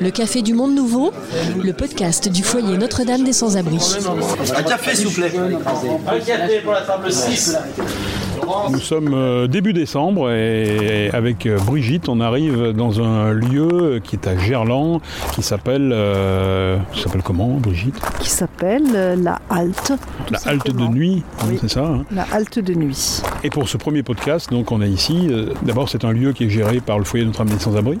Le Café du Monde Nouveau, le podcast du foyer Notre-Dame des Sans-Abri. Un café, s'il vous plaît. Un café pour la table 6. Nous sommes euh, début décembre et avec euh, Brigitte, on arrive dans un lieu qui est à Gerland, qui s'appelle, euh, s'appelle comment, Brigitte? Qui s'appelle la halte. La halte de nuit, hein, Oui. c'est ça. hein? La halte de nuit. Et pour ce premier podcast, donc on est ici. euh, D'abord, c'est un lieu qui est géré par le foyer Notre-Dame des Sans-Abri.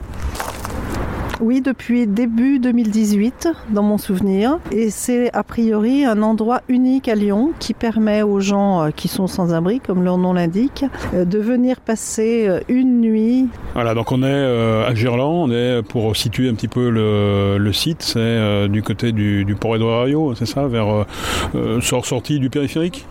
Oui, depuis début 2018, dans mon souvenir. Et c'est a priori un endroit unique à Lyon qui permet aux gens euh, qui sont sans abri, comme leur nom l'indique, euh, de venir passer euh, une nuit. Voilà, donc on est à Gerland, on est pour situer un petit peu le, site, c'est du côté du, du port Herriot, c'est ça, vers euh, sort sortie du périphérique?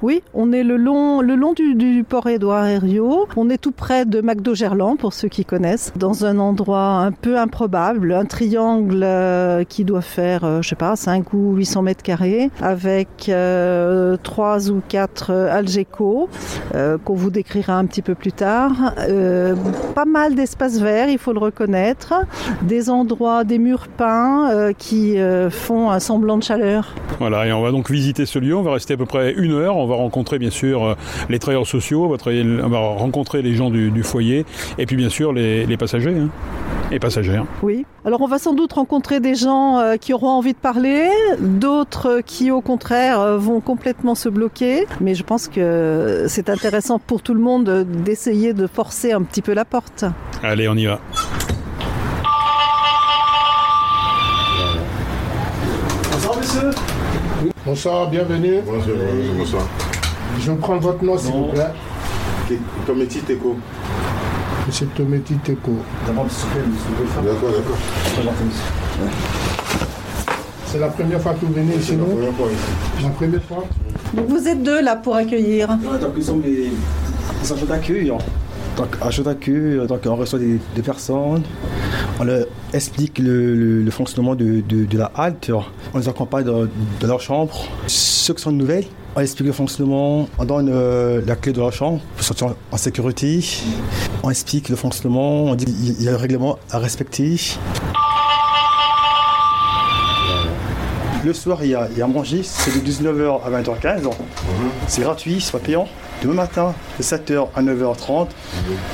Oui, on est le long, le long du, port Édouard Herriot. On est tout près de McDo Gerland, pour ceux qui connaissent, dans un endroit un peu improbable, un triangle euh, qui doit faire, euh, je sais pas, 5 ou 800 mètres carrés, avec euh, 3 ou 4 Algeco, euh, qu'on vous décrira un petit peu plus tard. Euh, pas mal d'espaces verts, il faut le reconnaître. Des endroits, des murs peints euh, qui euh, font un semblant de chaleur. Voilà, et on va donc visiter ce lieu, on va rester à peu près une heure, va rencontrer bien sûr euh, les travailleurs sociaux, on va, travailler- on va rencontrer les gens du, du foyer, et puis bien sûr les, les passagers hein, et passagères. Oui. Alors on va sans doute rencontrer des gens euh, qui auront envie de parler, d'autres qui au contraire euh, vont complètement se bloquer. Mais je pense que c'est intéressant pour tout le monde d'essayer de forcer un petit peu la porte. Allez, on y va. Bonsoir, monsieur. Bonsoir, bienvenue. Bonsoir, bonsoir. Je vais prendre votre nom, s'il vous plaît. Tometi Teko. Monsieur Tometi Teko. D'abord, s'il vous plaît, monsieur. D'accord, d'accord. C'est la première fois que vous venez ici, non première fois ici. La première fois Donc vous êtes deux là pour accueillir. Donc, ils sont les agents d'accueil. Donc, d'accueil, donc on reçoit des, personnes, on leur explique le, fonctionnement de, de- de la halte, on les accompagne dans, leur chambre. Ceux qui sont nouvelles, on explique le fonctionnement, on donne euh, la clé de leur chambre pour sortir en, sécurité, on explique le fonctionnement, on dit qu'il y a le règlement à respecter. Le soir, il y a, il à manger, c'est de 19h à 20h15. C'est gratuit, c'est pas payant. Demain matin, de 7h à 9h30,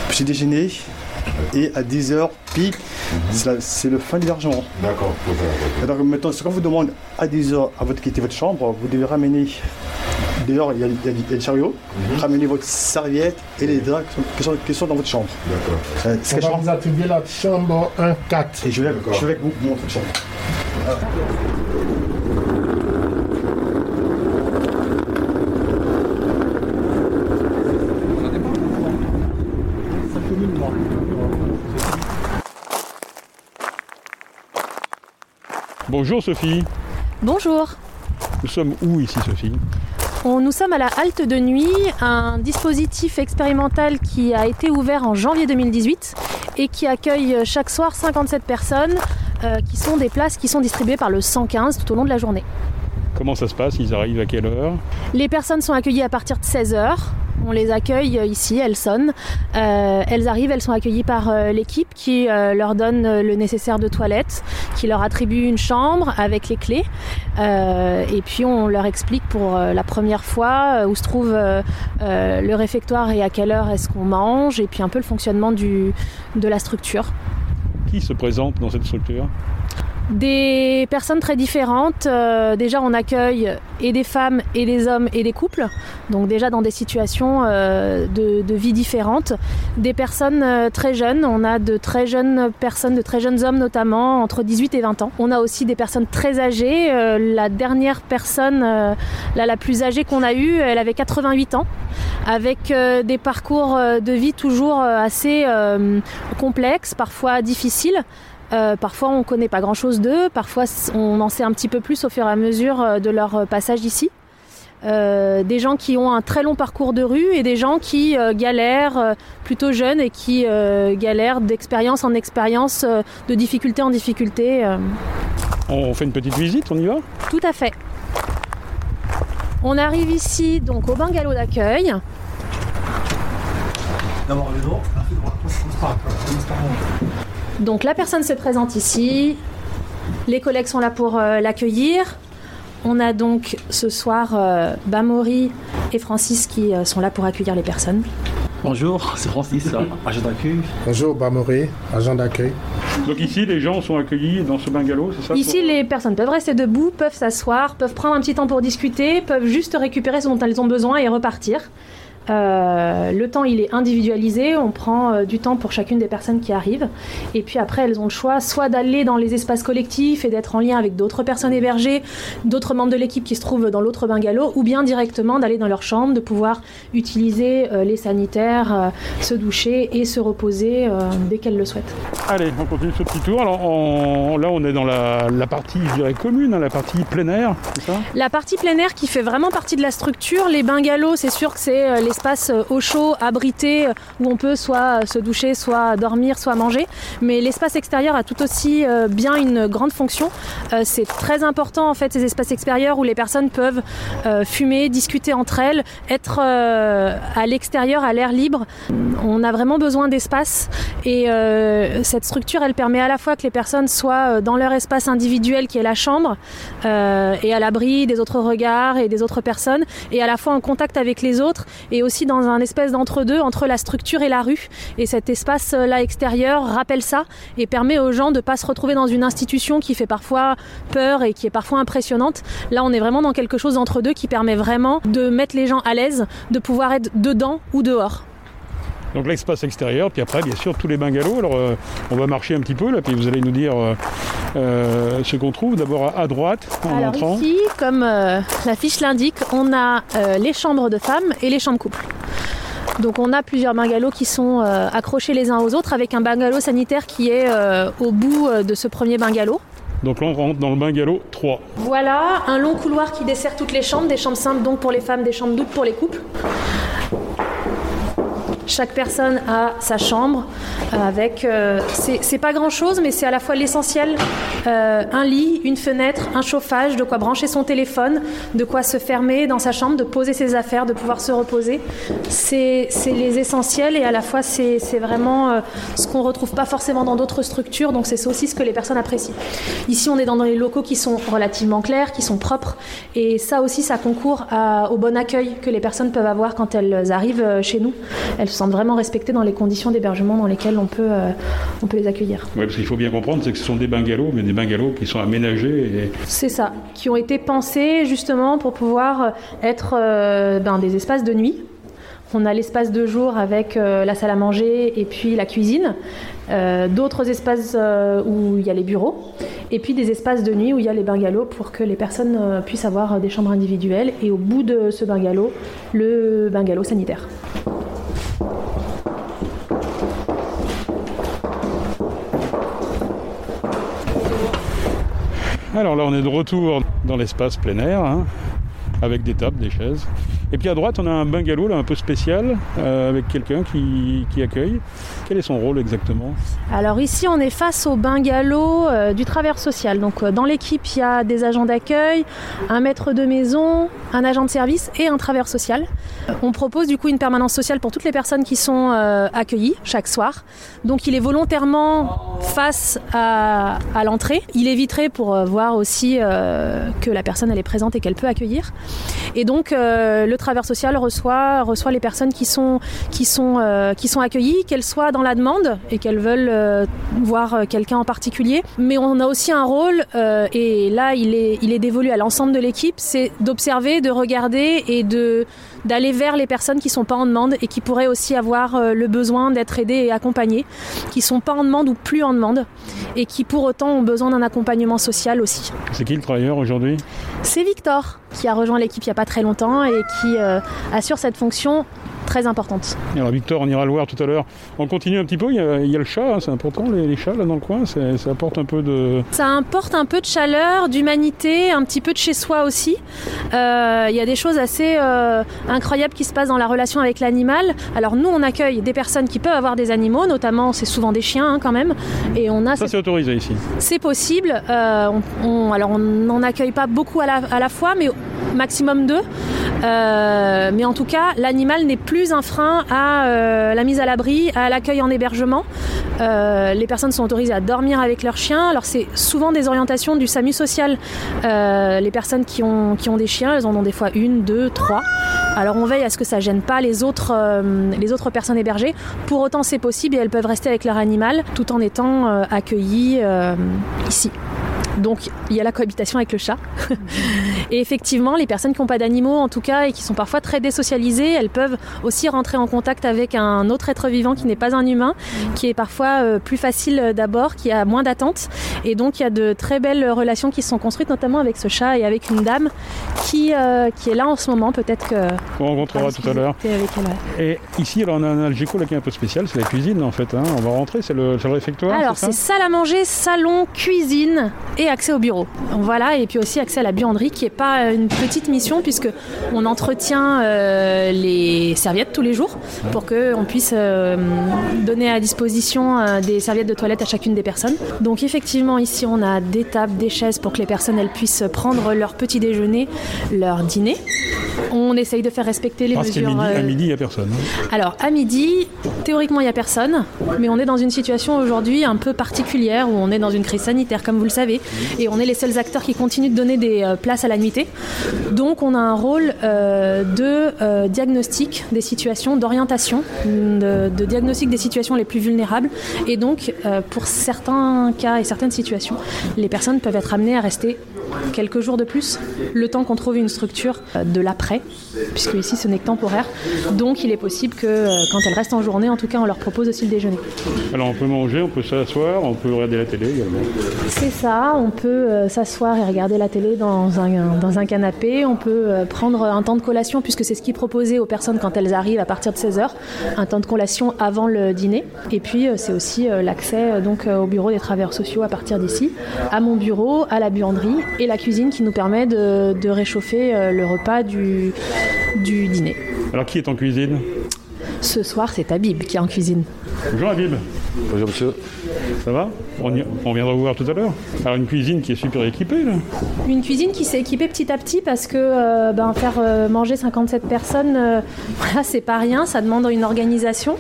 petit déjeuner. Et à 10h, pic, c'est la- c'est le fin de l'hébergement. D'accord. Et Donc maintenant, ce qu'on vous demande à 10h avant de quitter votre chambre, vous devez ramener. D'ailleurs, il y a, il y a- il y a le chariot. Ramenez votre serviette et les draps qui sont, qui sont- qui sont dans votre chambre. D'accord. Euh, On va chambre vous attribuer la chambre 1-4. Et je vais, je vais vous montrer votre chambre. Bonjour Sophie, Bonjour. nous sommes où ici Sophie On- nous sommes à la halte de nuit, un dispositif expérimental qui a été ouvert en janvier 2018 et qui accueille chaque soir 57 personnes euh, qui sont des places qui sont distribuées par le 115 tout au long de la journée. Comment ça se passe? Ils arrivent à quelle heure? Les personnes sont accueillies à partir de 16h. On les accueille euh, ici, elles sonnent. Euh, elles arrivent, elles sont accueillies par euh, l'équipe qui leur donne le nécessaire de toilette, qui leur attribue une chambre avec les clés. Et puis on leur explique pour la première fois où se trouve le réfectoire et à quelle heure est-ce qu'on mange, et puis un peu le fonctionnement de la structure. Qui se présente dans cette structure? Des personnes très différentes. Euh, déjà, on accueille et des femmes et des hommes et des couples. Donc déjà dans des situations euh, de, vie différentes. Des personnes euh, très jeunes. On a de très jeunes personnes, de très jeunes hommes notamment, entre 18 et 20 ans. On a aussi des personnes très âgées. Euh, la dernière personne, la, la plus âgée qu'on a eue, elle avait 88 ans. Avec des parcours de vie toujours assez complexes, parfois difficiles. Euh, parfois on ne connaît pas grand-chose d'eux, parfois on en sait un petit peu plus au fur et à mesure euh, de leur euh, passage ici. Euh, des gens qui ont un très long parcours de rue et des gens qui euh, galèrent euh, plutôt jeunes et qui euh, galèrent d'expérience en expérience, euh, de difficulté en difficulté. euh. On fait une petite visite, on y va? Tout à fait. On arrive ici donc au bungalow d'accueil. D'abord le nom, après droite. Commence par- commence par moi. Donc la personne se présente ici, les collègues sont là pour euh, l'accueillir. On a donc ce soir euh, Bamori et Francis qui euh, sont là pour accueillir les personnes. Bonjour, c'est Francis, agent d'accueil. Bonjour, Bamoré, agent d'accueil. Donc ici, les gens sont accueillis dans ce bungalow, c'est ça Ici, les personnes peuvent rester debout, peuvent s'asseoir, peuvent prendre un petit temps pour discuter, peuvent juste récupérer ce dont elles ont besoin et repartir. Euh, le temps, il est individualisé. On prend euh, du temps pour chacune des personnes qui arrivent. Et puis après, elles ont le choix soit d'aller dans les espaces collectifs et d'être en lien avec d'autres personnes hébergées, d'autres membres de l'équipe qui se trouvent dans l'autre bungalow, ou bien directement d'aller dans leur chambre, de pouvoir utiliser euh, les sanitaires, se doucher et se reposer dès qu'elles le souhaitent. Allez, on continue ce petit tour. Alors on- là, on est dans la, la partie, je dirais, commune, hein, la partie plein air, c'est ça? La partie plein air qui fait vraiment partie de la structure, les bungalows, c'est sûr que c'est euh, l'espace euh, au chaud, abrité, euh, où on peut soit se doucher, soit dormir, soit manger. Mais l'espace extérieur a tout aussi euh, bien une grande fonction. C'est très important en fait ces espaces extérieurs où les personnes peuvent fumer, discuter entre elles, être à l'extérieur, à l'air libre. On a vraiment besoin d'espace et cette structure, elle permet à la fois que les personnes soient dans leur espace individuel qui est la chambre et à l'abri des autres regards et des autres personnes et à la fois en contact avec les autres et aussi dans un espèce d'entre-deux entre la structure et la rue. Et cet espace-là extérieur rappelle ça et permet aux gens de pas se retrouver dans une institution qui fait parfois peur et qui est parfois impressionnante. Là, on est vraiment dans quelque chose d'entre deux qui permet vraiment de mettre les gens à l'aise, de pouvoir être dedans ou dehors. Donc l'espace extérieur, puis après, bien sûr, tous les bungalows. Alors euh, on va marcher un petit peu, là, puis vous allez nous dire euh, euh, ce qu'on trouve. D'abord à, droite, en Alors entrant. ici, comme euh, la fiche l'indique, on a les chambres de femmes et les chambres couples. Donc on a plusieurs bungalows qui sont euh, accrochés les uns aux autres avec un bungalow sanitaire qui est euh, au bout de ce premier bungalow. Donc là, on rentre dans le bungalow 3. Voilà un long couloir qui dessert toutes les chambres, des chambres simples donc pour les femmes, des chambres doubles pour les couples. Chaque personne a sa chambre euh, avec. euh, c'est pas grand chose, mais c'est à la fois l'essentiel euh, un lit, une fenêtre, un chauffage, de quoi brancher son téléphone, de quoi se fermer dans sa chambre, de poser ses affaires, de pouvoir se reposer. C'est les essentiels et à la fois c'est vraiment euh, ce qu'on retrouve pas forcément dans d'autres structures, donc c'est aussi ce que les personnes apprécient. Ici, on est dans des locaux qui sont relativement clairs, qui sont propres, et ça aussi, ça concourt au bon accueil que les personnes peuvent avoir quand elles arrivent chez nous. Se sentent vraiment respectées dans les conditions d'hébergement dans lesquelles on peut, euh, on peut les accueillir. Oui, parce qu'il faut bien comprendre, c'est que ce sont des bungalows, mais des bungalows qui sont aménagés. Et... C'est ça, qui ont été pensés justement pour pouvoir être euh, ben, des espaces de nuit. On a l'espace de jour avec euh, la salle à manger et puis la cuisine, Euh, d'autres espaces euh, où il y a les bureaux, et puis des espaces de nuit où il y a les bungalows pour que les personnes puissent avoir des chambres individuelles, et au bout de ce bungalow, le bungalow sanitaire. Alors là, on est de retour dans l'espace plein air, hein, avec des tables, des chaises. Et puis à droite, on a un bungalow un peu spécial, euh, avec quelqu'un qui accueille. Quel est son rôle exactement Alors ici, on est face au bungalow euh, du travers social. Donc euh, dans l'équipe, il y a des agents d'accueil, un maître de maison, un agent de service et un travers social. On propose du coup une permanence sociale pour toutes les personnes qui sont euh, accueillies chaque soir. Donc il est volontairement face à, à l'entrée. Il est vitré pour voir aussi que la personne elle est présente et qu'elle peut accueillir. Et donc le travers social reçoit, reçoit les personnes qui sont, qui sont, qui sont accueillies, qu'elles soient dans la demande et qu'elles veulent euh, voir euh, quelqu'un en particulier. Mais on a aussi un rôle, euh, et là il est, il est dévolu à l'ensemble de l'équipe, c'est d'observer, de regarder et de d'aller vers les personnes qui sont pas en demande et qui pourraient aussi avoir euh, le besoin d'être aidées et accompagnées, qui sont pas en demande ou plus en demande et qui pour autant ont besoin d'un accompagnement social aussi. C'est qui le travailleur aujourd'hui? C'est Victor qui a rejoint l'équipe il n'y a pas très longtemps et qui assure cette fonction très importante. Alors Victor, on ira le voir tout à l'heure. On continue un petit peu, il y a, il y a le chat, hein, c'est important, les, les chats là dans le coin, ça apporte un peu de... Ça apporte un peu de chaleur, d'humanité, un petit peu de chez soi aussi. Euh, Il y a des choses assez euh, incroyables qui se passent dans la relation avec l'animal. Alors nous, on accueille des personnes qui peuvent avoir des animaux, notamment c'est souvent des chiens hein, quand même, et on a Ça c'est autorisé ici. C'est possible. Euh, on, on- alors on n'en accueille pas beaucoup à la, à la fois, mais maximum deux. Mais en tout cas, l'animal n'est plus un frein à euh, la mise à l'abri, à l'accueil en hébergement. Euh, les personnes sont autorisées à dormir avec leur chien. Alors c'est souvent des orientations du SAMU social. Euh, les personnes qui ont, qui ont des chiens, elles en ont des fois une, deux, trois. Alors on veille à ce que ça gêne pas les autres, les autres personnes hébergées. Pour autant c'est possible et elles peuvent rester avec leur animal tout en étant accueillies ici. Donc il y a la cohabitation avec le chat. et effectivement, les personnes qui n'ont pas d'animaux, en tout cas, et qui sont parfois très désocialisées, elles peuvent aussi rentrer en contact avec un autre être vivant qui n'est pas un humain, qui est parfois euh, plus facile d'abord, qui a moins d'attente. Et donc il y a de très belles relations qui se sont construites, notamment avec ce chat et avec une dame qui, euh, qui est là en ce moment. Peut-être que On rencontrera tout à l'heure. Et ici, alors, on a un algéco là, qui est un peu spécial, c'est la cuisine en fait. hein. On va rentrer, c'est le, le réfectoire. Alors c'est salle à manger, salon, cuisine et accès au bureau. Voilà, et puis aussi accès à la buanderie qui n'est pas une petite mission puisque on entretient euh, les serviettes tous les jours pour qu'on puisse euh, donner à disposition euh, des serviettes de toilette à chacune des personnes. Donc effectivement ici on a des tables, des chaises pour que les personnes elles puissent prendre leur petit déjeuner, leur dîner. On essaye de faire respecter les Parce mesures. euh, midi, il n'y a personne. hein. alors à midi, théoriquement il n'y a personne, mais on est dans une situation aujourd'hui un peu particulière où on est dans une crise sanitaire comme vous le savez, et on est les seuls acteurs qui continuent de donner des euh, places à la nuitée. Donc on a un rôle euh, de euh, diagnostic des situations, d'orientation, de, de diagnostic des situations les plus vulnérables, et donc pour certains cas et certaines situations, les personnes peuvent être amenées à rester quelques jours de plus, le temps qu'on trouve une structure euh, de l'après, puisque ici ce n'est que temporaire. Donc il est possible que euh, quand elles restent en journée, en tout cas, on leur propose aussi le déjeuner. Alors on peut manger, on peut s'asseoir, on peut regarder la télé également. C'est ça, on peut euh, s'asseoir et regarder la télé dans un, dans un canapé, on peut prendre un temps de collation, puisque c'est ce qui est proposé aux personnes quand elles arrivent à partir de 16h, un temps de collation avant le dîner. Et puis c'est aussi l'accès donc au bureau des travailleurs sociaux à partir d'ici, à mon bureau, à la buanderie et la cuisine qui nous permet de, de réchauffer euh, le repas du, du dîner. Alors qui est en cuisine? Ce soir, c'est Habib qui est en cuisine. Bonjour Habib, Bonjour monsieur. Ça va on, viendra vous voir tout à l'heure. Alors une cuisine qui est super équipée là. Une cuisine qui s'est équipée petit à petit parce que euh, ben, faire euh, manger 57 personnes, euh, voilà, c'est pas rien, ça demande une organisation.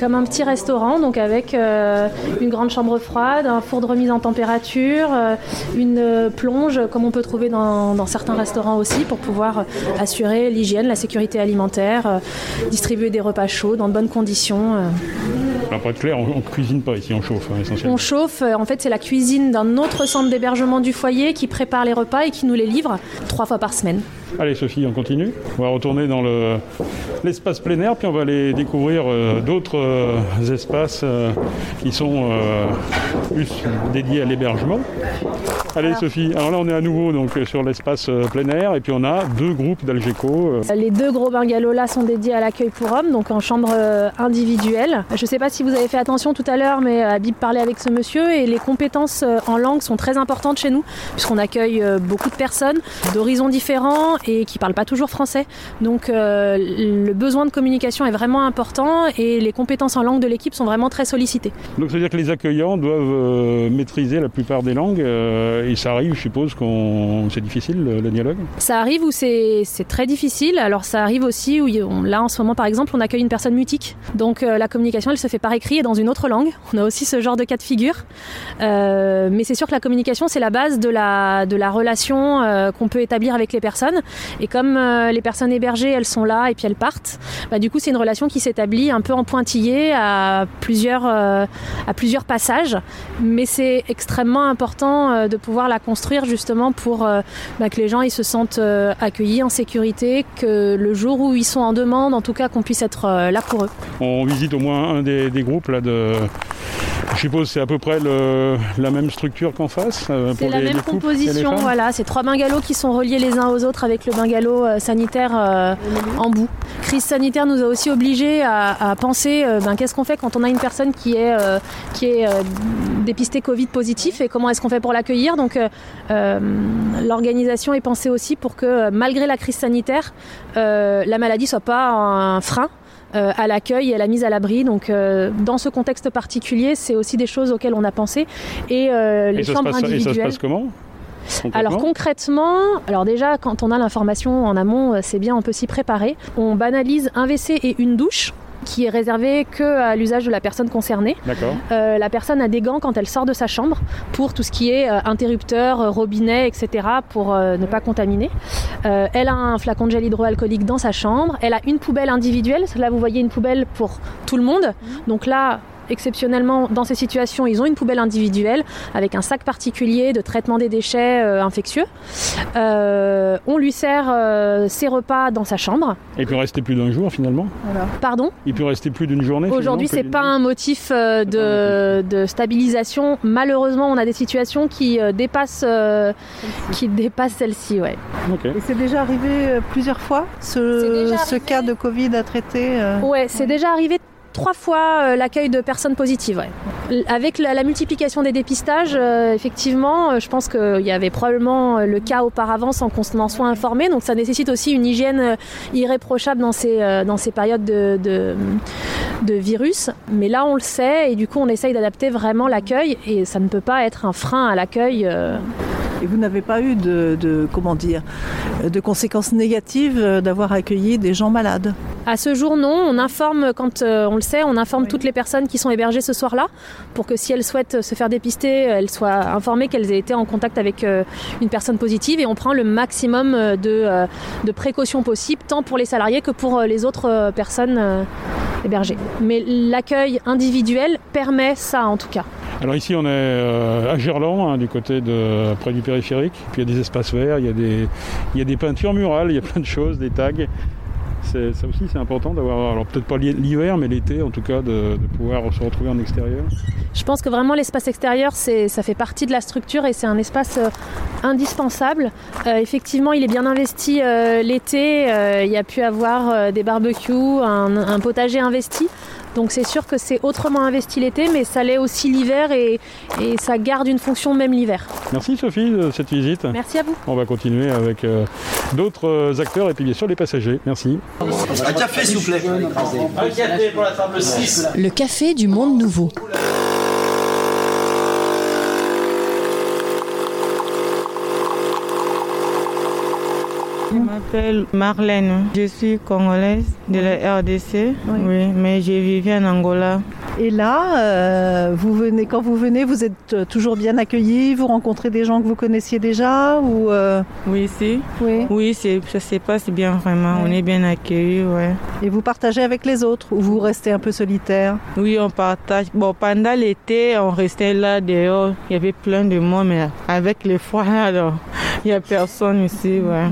Comme un petit restaurant, donc avec une grande chambre froide, un four de remise en température, une plonge comme on peut trouver dans, dans certains restaurants aussi pour pouvoir assurer l'hygiène, la sécurité alimentaire, distribuer des repas chauds dans de bonnes conditions. Alors pour être clair, on, on cuisine pas ici, on chauffe hein, essentiellement. On chauffe, euh, en fait c'est la cuisine d'un autre centre d'hébergement du foyer qui prépare les repas et qui nous les livre trois fois par semaine. Allez Sophie, on continue. On va retourner dans le- l'espace plein air, puis on va aller découvrir euh, d'autres euh, espaces euh, qui sont plus dédiés à l'hébergement. Allez Sophie, alors là on est à nouveau donc, sur l'espace euh, plein air, et puis on a deux groupes d'Algeco. euh, Les deux gros bungalows là sont dédiés à l'accueil pour hommes, donc en chambre euh, individuelle. Je ne sais pas si vous avez fait attention tout à l'heure, mais Habib parlait avec ce monsieur et les compétences en langue sont très importantes chez nous, puisqu'on accueille beaucoup de personnes d'horizons différents et qui ne parlent pas toujours français. Donc euh, le besoin de communication est vraiment important et les compétences en langue de l'équipe sont vraiment très sollicitées. Donc ça veut dire que les accueillants doivent euh, maîtriser la plupart des langues, euh, et ça arrive, je suppose, qu'on c'est difficile le, dialogue. Ça arrive où c'est très difficile. Alors ça arrive aussi où là en ce moment par exemple on accueille une personne mutique. Donc euh, la communication elle se fait par écrit et dans une autre langue. On a aussi ce genre de cas de figure. Euh, mais c'est sûr que la communication c'est la base de la, de la relation euh, qu'on peut établir avec les personnes. Et comme euh, les personnes hébergées elles sont là et puis elles partent, bah, du coup c'est une relation qui s'établit un peu en pointillé à plusieurs, euh, à plusieurs passages. Mais c'est extrêmement important euh, de pouvoir la construire justement pour euh, bah, que les gens ils se sentent euh, accueillis en sécurité, que le jour où ils sont en demande, en tout cas qu'on puisse être euh, là pour eux. On visite au moins un des, des groupes là de. Je suppose c'est à peu près le- la même structure qu'en face. C'est la les- même les composition, voilà. C'est trois bungalows qui sont reliés les uns aux autres avec le bungalow sanitaire en bout. Crise sanitaire nous a aussi obligés à, à penser ben, qu'est-ce qu'on fait quand on a une personne qui est, qui est dépistée Covid positif et comment est-ce qu'on fait pour l'accueillir. Donc euh, euh, l'organisation est pensée aussi pour que euh, malgré la crise sanitaire, euh, la maladie soit pas un frein euh, à l'accueil et à la mise à l'abri. Donc, euh, dans ce contexte particulier, c'est aussi des choses auxquelles on a pensé. Et euh, les Et chambres passe, et ça se individuelles. passe comment? Concrètement? Alors concrètement, alors déjà quand on a l'information en amont, c'est bien, on peut s'y préparer. On banalise un WC et une douche qui est réservé que à l'usage de la personne concernée. D'accord. Euh, la personne a des gants quand elle sort de sa chambre pour tout ce qui est euh, interrupteur, euh, robinet, etc. pour euh, ne pas contaminer. Euh, elle a un flacon de gel hydroalcoolique dans sa chambre. Elle a une poubelle individuelle. Là, vous voyez une poubelle pour tout le monde. Donc là, exceptionnellement, dans ces situations, ils ont une poubelle individuelle avec un sac particulier de traitement des déchets euh, infectieux. Euh, on lui sert euh, ses repas dans sa chambre. Et il peut rester plus d'un jour finalement Pardon? Il peut rester plus d'une journée Aujourd'hui, c'est pas un motif de, de stabilisation. Malheureusement, on a des situations qui euh, dépassent, euh, qui dépassent celle-ci. Ouais. Et c'est déjà arrivé plusieurs fois, ce, déjà ce arrivé. cas de Covid à traiter euh, Ouais, c'est déjà arrivé trois fois euh, l'accueil de personnes positives. Avec la, multiplication des dépistages, euh, effectivement, euh, je pense qu'il y avait probablement le cas auparavant sans qu'on s'en soit informé. Donc ça nécessite aussi une hygiène irréprochable dans ces, dans ces périodes de, de, de virus. Mais là, on le sait et du coup, on essaye d'adapter vraiment l'accueil et ça ne peut pas être un frein à l'accueil. Et vous n'avez pas eu de, de- comment dire, de conséquences négatives euh, d'avoir accueilli des gens malades À ce jour, non. On informe, quand euh, on le sait, on informe toutes les personnes qui sont hébergées ce soir-là pour que si elles souhaitent se faire dépister, elles soient informées qu'elles aient été en contact avec euh, une personne positive et on prend le maximum de, de précautions possibles, tant pour les salariés que pour les autres personnes hébergées. Mais l'accueil individuel permet ça en tout cas. Alors ici on est euh, à Gerland, hein, du côté de près du périphérique. Puis il y a des espaces verts, il y a des, il y a des peintures murales, il y a plein de choses, des tags. Ça aussi c'est important d'avoir, alors peut-être pas l'hiver, mais l'été en tout cas, de, pouvoir se retrouver en extérieur. Je pense que vraiment l'espace extérieur, ça fait partie de la structure et c'est un espace euh, indispensable. Euh, effectivement, il est bien investi l'été. il y a pu avoir des barbecues, un potager investi. Donc c'est sûr que c'est autrement investi l'été, mais ça l'est aussi l'hiver et, et ça garde une fonction même l'hiver. Merci Sophie de cette visite. Merci à vous. On va continuer avec euh, d'autres euh, acteurs et puis bien sûr les passagers. Merci. Un café, s'il vous plaît. Un café pour la table 6. Le café du monde nouveau. Je m'appelle Marlène. Je suis congolaise de la RDC. Oui, mais j'ai vécu en Angola. Et là, euh, vous venez, quand vous venez, vous êtes euh, toujours bien accueillis Vous rencontrez des gens que vous connaissiez déjà ou euh, Oui, si. oui. Oui, c'est, ça se passe bien vraiment. On est bien accueillis, ouais. Et vous partagez avec les autres ou vous restez un peu solitaire? Oui, on partage. Bon, pendant l'été, on restait là dehors. Il y avait plein de monde, mais avec le froid, alors, il n'y a personne ici, ouais.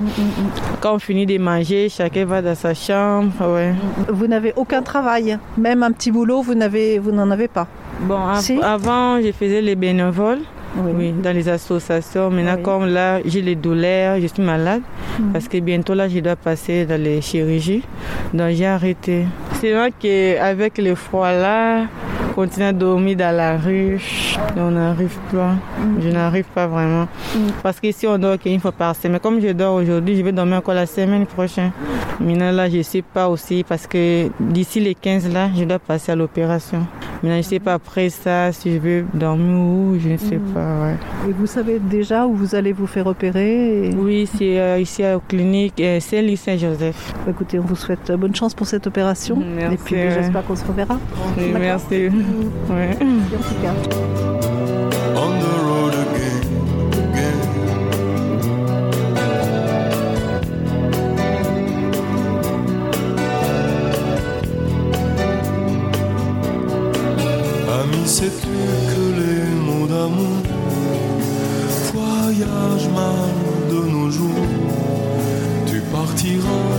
Quand on finit de manger, chacun va dans sa chambre, ouais. Vous n'avez aucun travail, même un petit boulot, vous n'avez, vous n'en avez pas. Bon, av- Si. avant, je faisais les bénévoles. Oui, dans les associations. Maintenant, Oui. comme là, j'ai les douleurs, je suis malade, Mhm. parce que bientôt là, je dois passer dans les chirurgies. Donc, j'ai arrêté. C'est vrai qu'avec le froid là, continuer à dormir dans la rue, on n'arrive pas. Je n'arrive pas vraiment. Parce qu'ici, on dort qu'une fois par semaine. Comme je dors aujourd'hui, je vais dormir encore la semaine prochaine. Maintenant, là, je ne sais pas aussi, parce que d'ici les 15 là, je dois passer à l'opération. Maintenant, je ne sais pas après ça, si je vais dormir où, je ne sais pas. Ouais. Et vous savez déjà où vous allez vous faire opérer et- Oui, c'est euh, ici à la clinique euh, Saint-Louis Saint-Joseph. Écoutez, on vous souhaite euh, bonne chance pour cette opération. Merci, et puis j'espère qu'on se reverra. Oui, merci. Ouais. On the road again, again. Ami, sais-tu que les mots d'amour voyagent mal de nos jours Tu partiras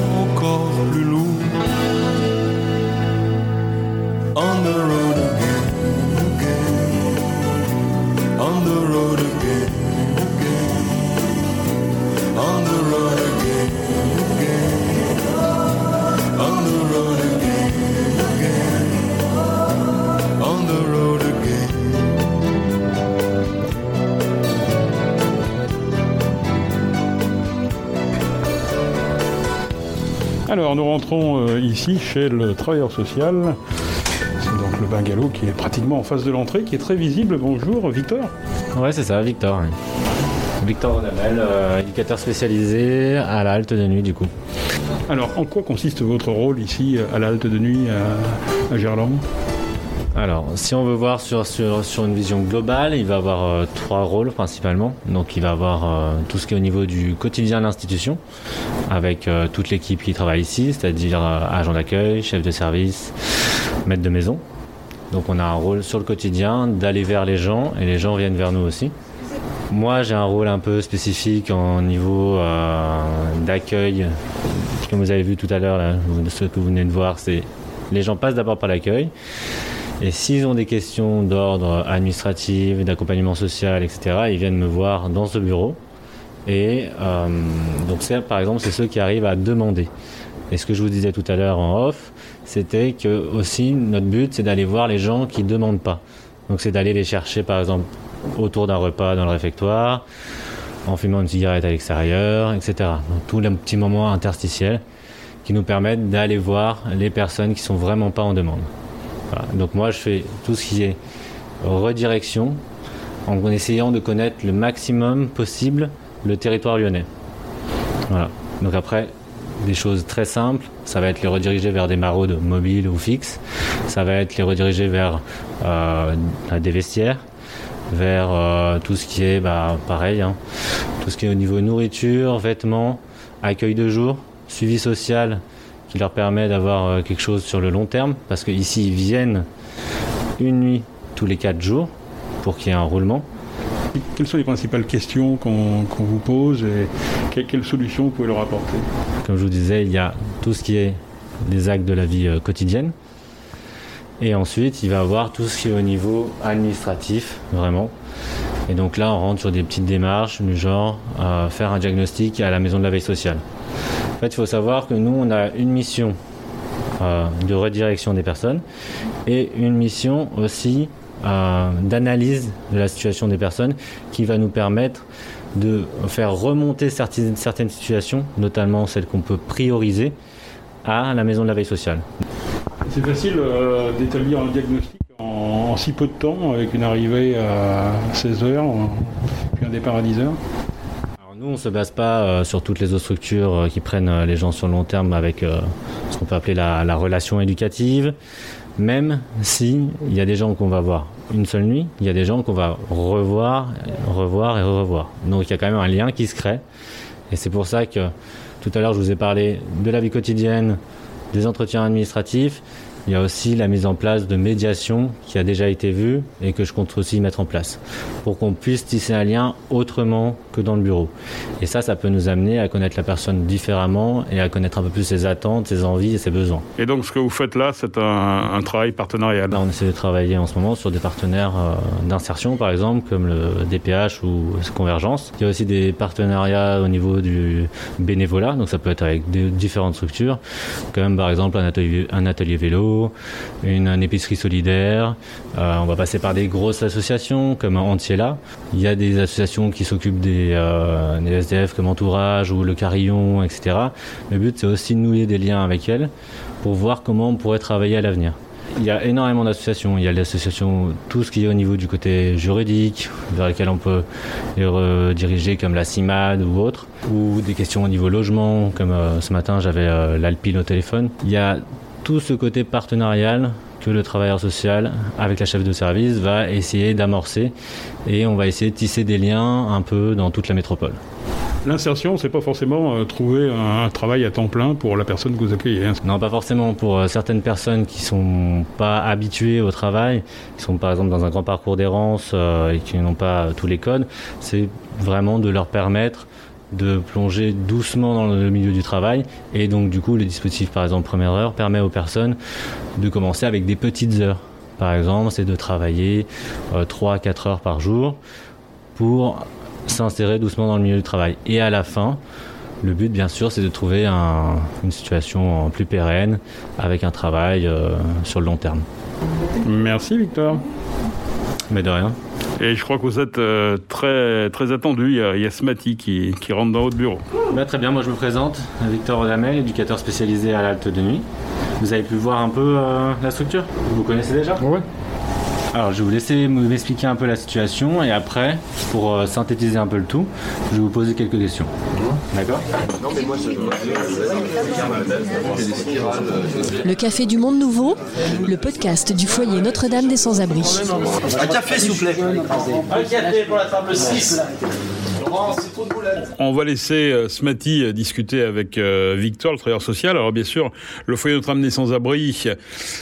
Alors nous rentrons euh, ici chez le travailleur social. Le bungalow qui est pratiquement en face de l'entrée, qui est très visible. Bonjour Victor. Ouais, c'est ça, Victor. Victor Rodamel, euh, éducateur spécialisé à la halte de nuit du coup. Alors, en quoi consiste votre rôle ici à la halte de nuit à, à Gerland? Alors, si on veut voir sur, sur, sur, une vision globale, il va avoir euh, trois rôles principalement. Donc, il va avoir euh, tout ce qui est au niveau du quotidien de l'institution, avec euh, toute l'équipe qui travaille ici, c'est-à-dire agent d'accueil, chef de service, maître de maison. Donc, on a un rôle sur le quotidien d'aller vers les gens et les gens viennent vers nous aussi. Moi, j'ai un rôle un peu spécifique en niveau d'accueil. Comme vous avez vu tout à l'heure, ce que vous venez de voir, c'est les gens passent d'abord par l'accueil. Et s'ils ont des questions d'ordre administratif, d'accompagnement social, etc., ils viennent me voir dans ce bureau. Et euh, donc, par exemple, c'est ceux qui arrivent à demander. Et ce que je vous disais tout à l'heure en off, c'était que aussi notre but, c'est d'aller voir les gens qui demandent pas. Donc, c'est d'aller les chercher, par exemple, autour d'un repas dans le réfectoire, en fumant une cigarette à l'extérieur, etc. Donc, tous les petits moments interstitiels qui nous permettent d'aller voir les personnes qui sont vraiment pas en demande. Donc moi, je fais tout ce qui est redirection en essayant de connaître le maximum possible le territoire lyonnais. Voilà. Donc après, des choses très simples, ça va être les rediriger vers des maraudes mobiles ou fixes, ça va être les rediriger vers euh, des vestiaires, vers euh, tout ce qui est bah, pareil, hein, tout ce qui est au niveau nourriture, vêtements, accueil de jour, suivi social qui leur permet d'avoir euh, quelque chose sur le long terme, parce qu'ici ils viennent une nuit tous les quatre jours pour qu'il y ait un roulement. Quelles sont les principales questions qu'on vous pose et quelles solutions vous pouvez leur apporter? Comme je vous disais, il y a tout ce qui est des actes de la vie euh, quotidienne. Et ensuite, il va avoir tout ce qui est au niveau administratif, vraiment. Et donc là, on rentre sur des petites démarches du genre euh, faire un diagnostic à la maison de la veille sociale fait, il faut savoir que nous, on a une mission euh, de redirection des personnes et une mission aussi d'analyse de la situation des personnes qui va nous permettre de faire remonter certaines, certaines situations, notamment celles qu'on peut prioriser, à la maison de la veille sociale. C'est facile euh, d'établir un diagnostic en, si peu de temps, avec une arrivée à 16h, puis un départ à 10h nous, on ne se base pas euh, sur toutes les autres structures euh, qui prennent euh, les gens sur le long terme avec ce qu'on peut appeler la, relation éducative. Même si il y a des gens qu'on va voir une seule nuit, il y a des gens qu'on va revoir, revoir et revoir. Donc il y a quand même un lien qui se crée. Et c'est pour ça que tout à l'heure, je vous ai parlé de la vie quotidienne, des entretiens administratifs il y a aussi la mise en place de médiation qui a déjà été vue et que je compte aussi mettre en place pour qu'on puisse tisser un lien autrement que dans le bureau. Et ça, ça peut nous amener à connaître la personne différemment et à connaître un peu plus ses attentes, ses envies et ses besoins. Et donc ce que vous faites là, c'est un, travail partenarial On essaie de travailler en ce moment sur des partenaires euh, d'insertion, par exemple, comme le DPH ou Convergence. Il y a aussi des partenariats au niveau du bénévolat, donc ça peut être avec différentes structures, comme par exemple un atelier, un atelier vélo, une, épicerie solidaire. Euh, on va passer par des grosses associations comme Antiela. Il y a des associations qui s'occupent des, euh, des, SDF comme Entourage ou Le Carillon, etc. Le but, c'est aussi de nouer des liens avec elles pour voir comment on pourrait travailler à l'avenir. Il y a énormément d'associations. Il y a l'association, tout ce qui est au niveau du côté juridique, vers lesquelles on peut les rediriger, comme la CIMAD ou autre, ou des questions au niveau logement, comme euh, ce matin j'avais l'Alpine au téléphone. Il y a tout ce côté partenarial que le travailleur social, avec la chef de service, va essayer d'amorcer et on va essayer de tisser des liens un peu dans toute la métropole. L'insertion, c'est pas forcément euh, trouver un, travail à temps plein pour la personne que vous accueillez. Hein. Non, pas forcément. Pour euh, certaines personnes qui sont pas habituées au travail, qui sont par exemple dans un grand parcours d'errance euh, et qui n'ont pas tous les codes, c'est vraiment de leur permettre de plonger doucement dans le milieu du travail. Et donc, du coup, le dispositif, par exemple, première heure, permet aux personnes de commencer avec des petites heures. Par exemple, c'est de travailler 3 à 4 heures par jour pour s'insérer doucement dans le milieu du travail. Et à la fin, le but, bien sûr, c'est de trouver une situation plus pérenne avec un travail euh, sur le long terme. Merci, Victor. Mais de rien. Et je crois que vous êtes euh, très, très attendu. Il y a, Smati qui, rentre dans votre bureau. Bah, très bien, moi je me présente, Victor Rodamel, éducateur spécialisé à l'Alte de Nuit. Vous avez pu voir un peu euh, la structure? Vous connaissez déjà? Oui. Alors, je vais vous laisser m'expliquer un peu la situation et après, pour euh, synthétiser un peu le tout, je vais vous poser quelques questions. D'accord Le Café du Monde Nouveau, le podcast du foyer Notre-Dame des Sans-Abri. Un café, s'il vous plaît. Un café pour la table 6. On va laisser euh, Smati euh, discuter avec euh, Victor, le travailleur social. Alors bien sûr, le foyer Notre-Dame des Sans-Abri,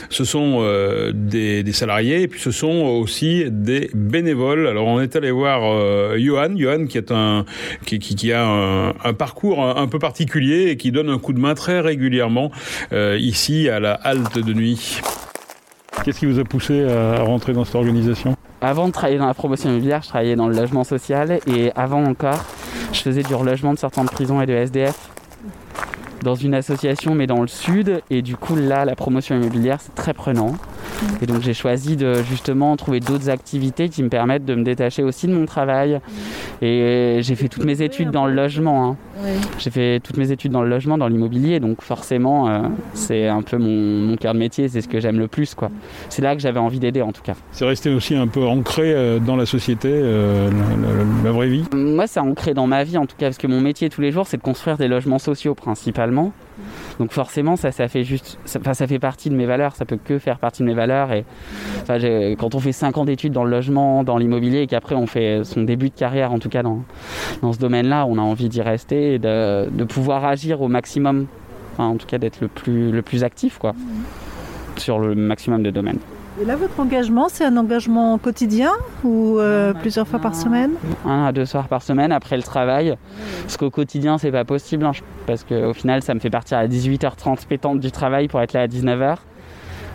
ce sont euh, des, des salariés et puis ce sont aussi des bénévoles. Alors on est allé voir euh, Johan, Johan qui est un qui, qui, qui a un, un parcours un, un peu particulier et qui donne un coup de main très régulièrement euh, ici à la halte de nuit. Qu'est-ce qui vous a poussé à rentrer dans cette organisation? Avant de travailler dans la promotion immobilière, je travaillais dans le logement social et avant encore, je faisais du relogement de sortants de prison et de SDF dans une association mais dans le sud. Et du coup là la promotion immobilière c'est très prenant et donc j'ai choisi de justement trouver d'autres activités qui me permettent de me détacher aussi de mon travail. Et j'ai fait toutes mes études dans le logement hein. j'ai fait toutes mes études dans le logement dans l'immobilier. Donc forcément euh, c'est un peu mon, mon cœur de métier. C'est ce que j'aime le plus quoi. C'est là que j'avais envie d'aider en tout cas. C'est resté aussi un peu ancré euh, dans la société, euh, la, la- la vraie vie? Moi, c'est ancré dans ma vie en tout cas, parce que mon métier tous les jours, c'est de construire des logements sociaux principalement. Donc forcément, ça, ça fait juste, ça, ça fait partie de mes valeurs. Ça peut que faire partie de mes valeurs. Et enfin, quand on fait 5 ans d'études dans le logement, dans l'immobilier, et qu'après on fait son début de carrière, en tout cas dans dans ce domaine-là, on a envie d'y rester et de, de pouvoir agir au maximum. Enfin, en tout cas, d'être le plus le plus actif, quoi, sur le maximum de domaines. Et là, votre engagement, c'est un engagement quotidien ou euh, plusieurs fois par semaine un à deux soirs par semaine après le travail. Parce qu'au quotidien, c'est pas possible. hein, parce qu'au final, ça me fait partir à 18h30 pétante du travail pour être là à 19h.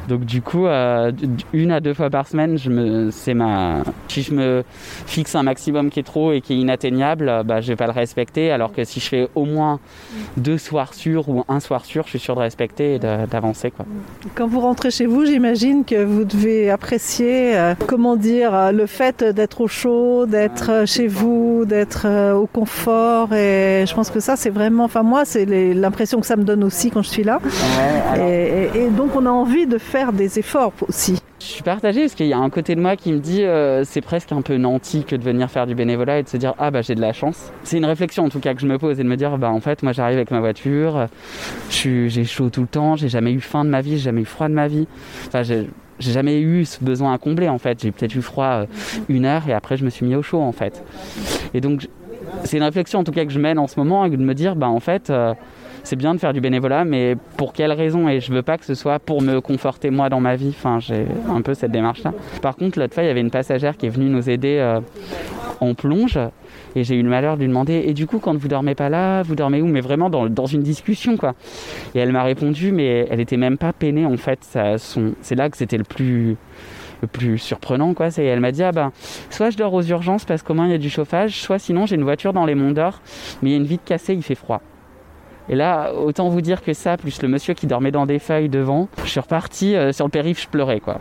Donc du coup, euh, une à deux fois par semaine, je me, c'est ma, si je me fixe un maximum qui est trop et qui est inatteignable, euh, bah, je vais pas le respecter. Alors que si je fais au moins deux soirs sûrs ou un soir sûr, je suis sûr de respecter et d'avancer. Quoi. Quand vous rentrez chez vous, j'imagine que vous devez apprécier, euh, comment dire, le fait d'être au chaud, d'être chez vous, d'être euh, au confort. Et je pense que ça, c'est vraiment, enfin moi, c'est l'impression que ça me donne aussi quand je suis là. Et, et- et donc on a envie de faire des efforts aussi. Je suis partagée parce qu'il y a un côté de moi qui me dit euh, c'est presque un peu nanti que de venir faire du bénévolat et de se dire ah bah j'ai de la chance. C'est une réflexion en tout cas que je me pose et de me dire bah en fait moi j'arrive avec ma voiture, j'ai chaud tout le temps, j'ai jamais eu faim de ma vie, j'ai jamais eu froid de ma vie. Enfin j'ai jamais eu ce besoin à combler en fait. J'ai peut-être eu froid euh, une heure et après je me suis mis au chaud en fait. Et donc c'est une réflexion en tout cas que je mène en ce moment et de me dire bah en fait euh, c'est bien de faire du bénévolat, mais pour quelle raison? Et je veux pas que ce soit pour me conforter moi dans ma vie. Enfin, j'ai un peu cette démarche-là. Par contre, l'autre fois, il y avait une passagère qui est venue nous aider euh, en plonge. Et j'ai eu le malheur de lui demander Et du coup, quand vous dormez pas là, vous dormez où? Mais vraiment dans, dans une discussion, quoi. Et elle m'a répondu, mais elle était même pas peinée, en fait. C'est là que c'était le plus le plus surprenant quoi c'est elle m'a dit ah ben soit je dors aux urgences parce qu'au moins il y a du chauffage soit sinon j'ai une voiture dans les monts d'or mais il y a une vitre cassée il fait froid et là, autant vous dire que ça, plus le monsieur qui dormait dans des feuilles devant, je suis reparti euh, sur le périph', je pleurais quoi.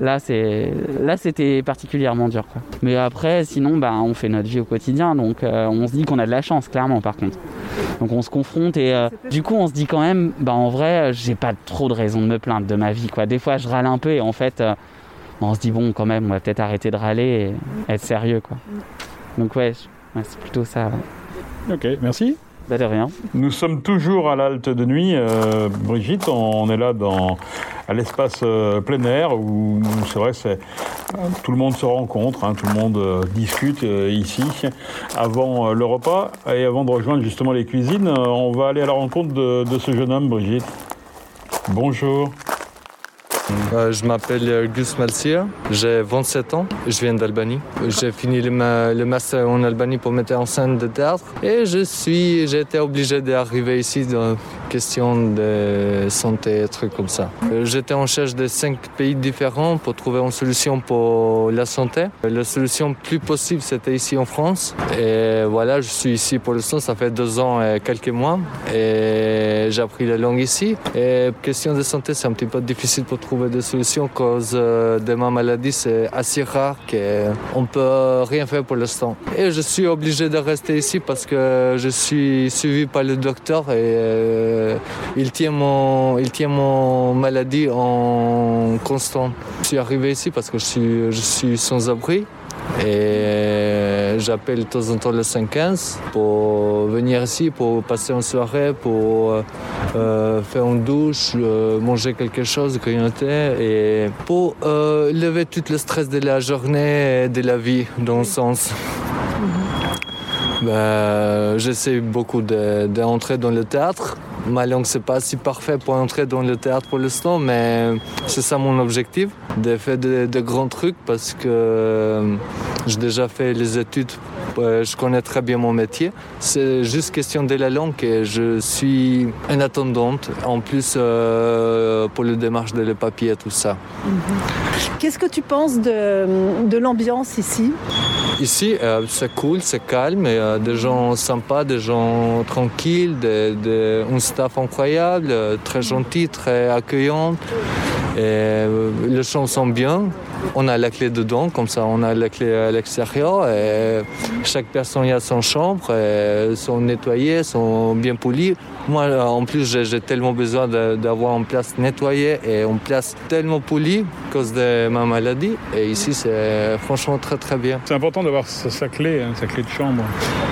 Là, c'est, là, c'était particulièrement dur. Mais après, sinon, bah, on fait notre vie au quotidien, donc euh, on se dit qu'on a de la chance, clairement, par contre. Donc on se confronte et euh, du coup, on se dit quand même, bah en vrai, j'ai pas trop de raison de me plaindre de ma vie quoi. Des fois, je râle un peu et en fait, on se dit bon, quand même, on va peut-être arrêter de râler et être sérieux quoi. Donc ouais, c'est plutôt ça. Ok, merci. Nous sommes toujours à l'halte de nuit. Euh, Brigitte, on est là dans, à l'espace euh, plein air où c'est vrai, c'est, tout le monde se rencontre, hein, tout le monde euh, discute euh, ici. Avant le repas et avant de rejoindre justement les cuisines, on va aller à la rencontre de ce jeune homme, Brigitte. Bonjour. Euh, je m'appelle euh, Gus Malsir, j'ai 27 ans, je viens d'Albanie. J'ai fini le, ma- le master en Albanie pour mettre en scène de théâtre et j'ai été obligé d'arriver ici question de santé, trucs comme ça. Euh, J'étais en charge de cinq pays différents pour trouver une solution pour la santé. La solution plus possible, c'était ici en France. Et voilà, je suis ici pour l'instant, ça fait deux ans et quelques mois. Et j'ai appris la langue ici. Et question de santé, c'est un petit peu difficile pour trouver des solutions cause euh, de ma maladie. C'est assez rare qu'on peut rien faire pour l'instant. Et je suis obligé de rester ici parce que je suis suivi par le docteur et euh, euh, il, tient mon, il tient mon maladie en constant. Je suis arrivé ici parce que je suis, je suis sans abri. Et j'appelle de temps en temps le 115 pour venir ici, pour passer une soirée, pour euh, faire une douche, euh, manger quelque chose, grignoter et pour euh, lever tout le stress de la journée et de la vie dans le sens. Ben, J'essaie beaucoup d'entrer dans le théâtre. Ma langue, c'est pas si parfait pour entrer dans le théâtre pour l'instant, mais c'est ça mon objectif, de faire de, grands trucs parce que euh, j'ai déjà fait les études, euh, je connais très bien mon métier. C'est juste question de la langue et je suis une attendante, en plus euh, pour le démarche de les et tout ça. Qu'est-ce que tu penses de l'ambiance ici? Ici, euh, c'est cool, c'est calme, et, euh, des gens sympas, des gens tranquilles, un staff incroyable, euh, très gentil, très accueillant. Les gens sont bien. On a la clé dedans, comme ça on a la clé à l'extérieur. Chaque personne a son chambre, et sont nettoyées, sont bien polies. Moi, euh, en plus, j'ai tellement besoin d'avoir une place nettoyée et une place tellement polie à cause de ma maladie. Et ici, c'est franchement très très bien. C'est important d'avoir sa, clé, hein, sa clé de chambre.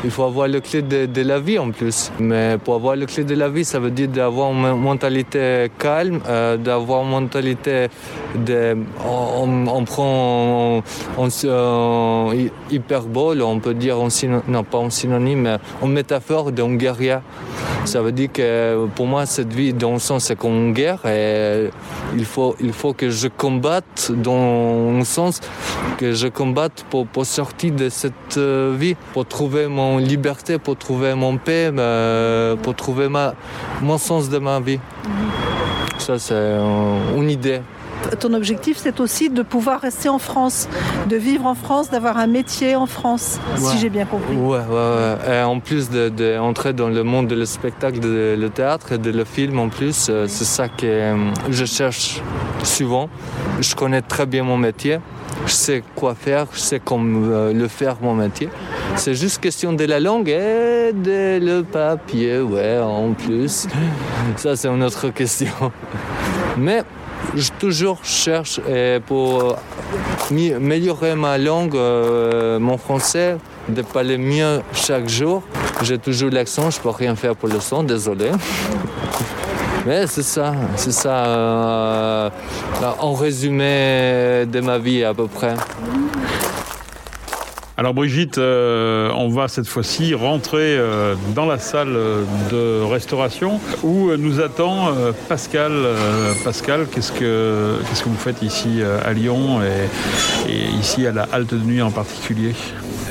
Il faut avoir le clé de, de la vie en plus. Mais pour avoir le clé de la vie, ça veut dire d'avoir une mentalité calme, euh, d'avoir une mentalité de. On, on prend en, en- en hy- hyperbole, on peut dire en non pas en synonyme, mais en métaphore d'un guerrier. Ça veut dire que pour moi, cette vie, dans le sens, c'est comme une guerre et il faut, il faut que je combatte dans le sens que je combatte pour, pour sortir de cette euh, vie, pour trouver mon liberté, pour trouver mon paix, euh, pour trouver ma, mon sens de ma vie. Ça, c'est euh, une idée. Ton objectif, c'est aussi de pouvoir rester en France, de vivre en France, d'avoir un métier en France, si j'ai bien compris. Ouais, ouais, ouais. Et en plus d'entrer dans le monde du spectacle, de, le théâtre et de le film en plus, euh, c'est ça que euh, je cherche souvent. Je connais très bien mon métier. Je sais quoi faire, je sais comment le faire mon métier. C'est juste question de la langue et de le papier, ouais, en plus. Ça, c'est une autre question. Mais je toujours cherche euh, pour mi- améliorer ma langue, euh, mon français, de parler mieux chaque jour. J'ai toujours l'accent, je peux rien faire pour le son, désolé. Mais c'est ça, c'est ça, euh, en résumé de ma vie à peu près. Alors Brigitte, euh, on va cette fois-ci rentrer euh, dans la salle de restauration où euh, nous attend Pascal. Pascal, qu'est-ce que vous faites ici à Lyon et, ici à la halte de nuit en particulier?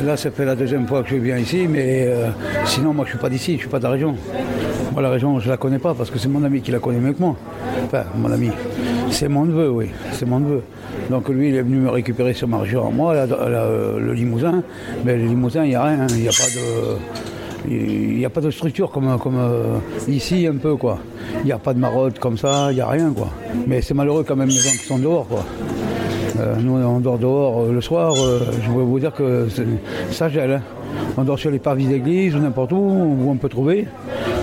Là, ça fait la deuxième fois que je viens ici, mais sinon, moi, je suis pas d'ici, je suis pas de la région. Moi, la région, je la connais pas parce que c'est mon ami qui la connaît mieux que moi. Enfin, mon ami. C'est mon neveu, oui, c'est mon neveu. Donc lui, il est venu me récupérer sur ma région moi, euh, le Limousin. Mais le Limousin, il n'y a rien, hein. il n'y a pas de. A pas de structure comme, comme euh, ici un peu quoi. Il n'y a pas de marotte comme ça, il n'y a rien quoi. Mais c'est malheureux quand même les gens qui sont dehors quoi. Euh, nous on dort dehors le soir, je voulais vous dire que ça gèle. hein. On dort sur les parvis d'église ou n'importe où, où on peut trouver.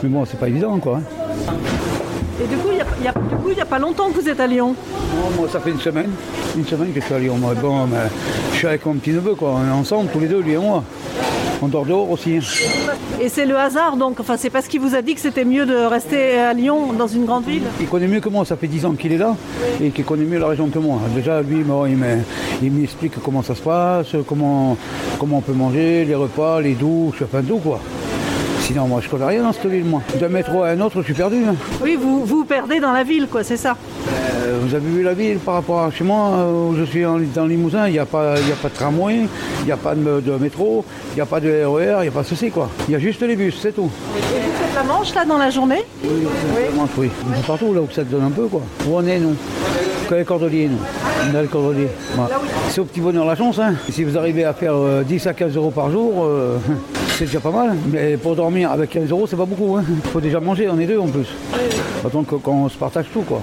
Mais bon, c'est pas évident quoi. hein. Et du coup, il a- a- n'y a pas longtemps que vous êtes à Lyon? Moi ça fait une semaine. Une semaine que je suis à Lyon. Moi, bon, mais je suis avec mon petit neveu quoi. On est ensemble tous les deux, lui et moi. On dort dehors aussi. hein. Et c'est le hasard, donc. Enfin, c'est parce qu'il vous a dit que c'était mieux de rester à Lyon, dans une grande ville? Il connaît mieux que moi, ça fait 10 ans qu'il est là et qu'il connaît mieux la région que moi. Déjà, lui, il m'explique comment ça se passe, comment, comment on peut manger, les repas, les douches, enfin tout quoi. Sinon, moi, je connais rien dans cette ville, moi. D'un métro à un autre, je suis perdu. hein. Oui, vous vous perdez dans la ville, quoi, c'est ça. Euh, vous avez vu la ville par rapport à chez moi, euh, où je suis en- dans le Limousin, il n'y a, pas- y a pas de tramway, il n'y a pas de, de métro, il n'y a pas de RER, il n'y a pas de ceci quoi. Il y a juste les bus, c'est tout. Et vous faites la manche, là, dans la journée? Oui. oui. C'est partout là où ça te donne un peu quoi. Où on est nous? Que les cordeliers nous. On a cordeliers. Voilà. C'est au petit bonheur la chance. Hein. Si vous arrivez à faire euh, 10 à 15 euros par jour, euh, c'est déjà pas mal. Mais pour dormir avec 15 euros, c'est pas beaucoup. hein. Il faut déjà manger, on est deux en plus. Autant que quand on se partage tout quoi.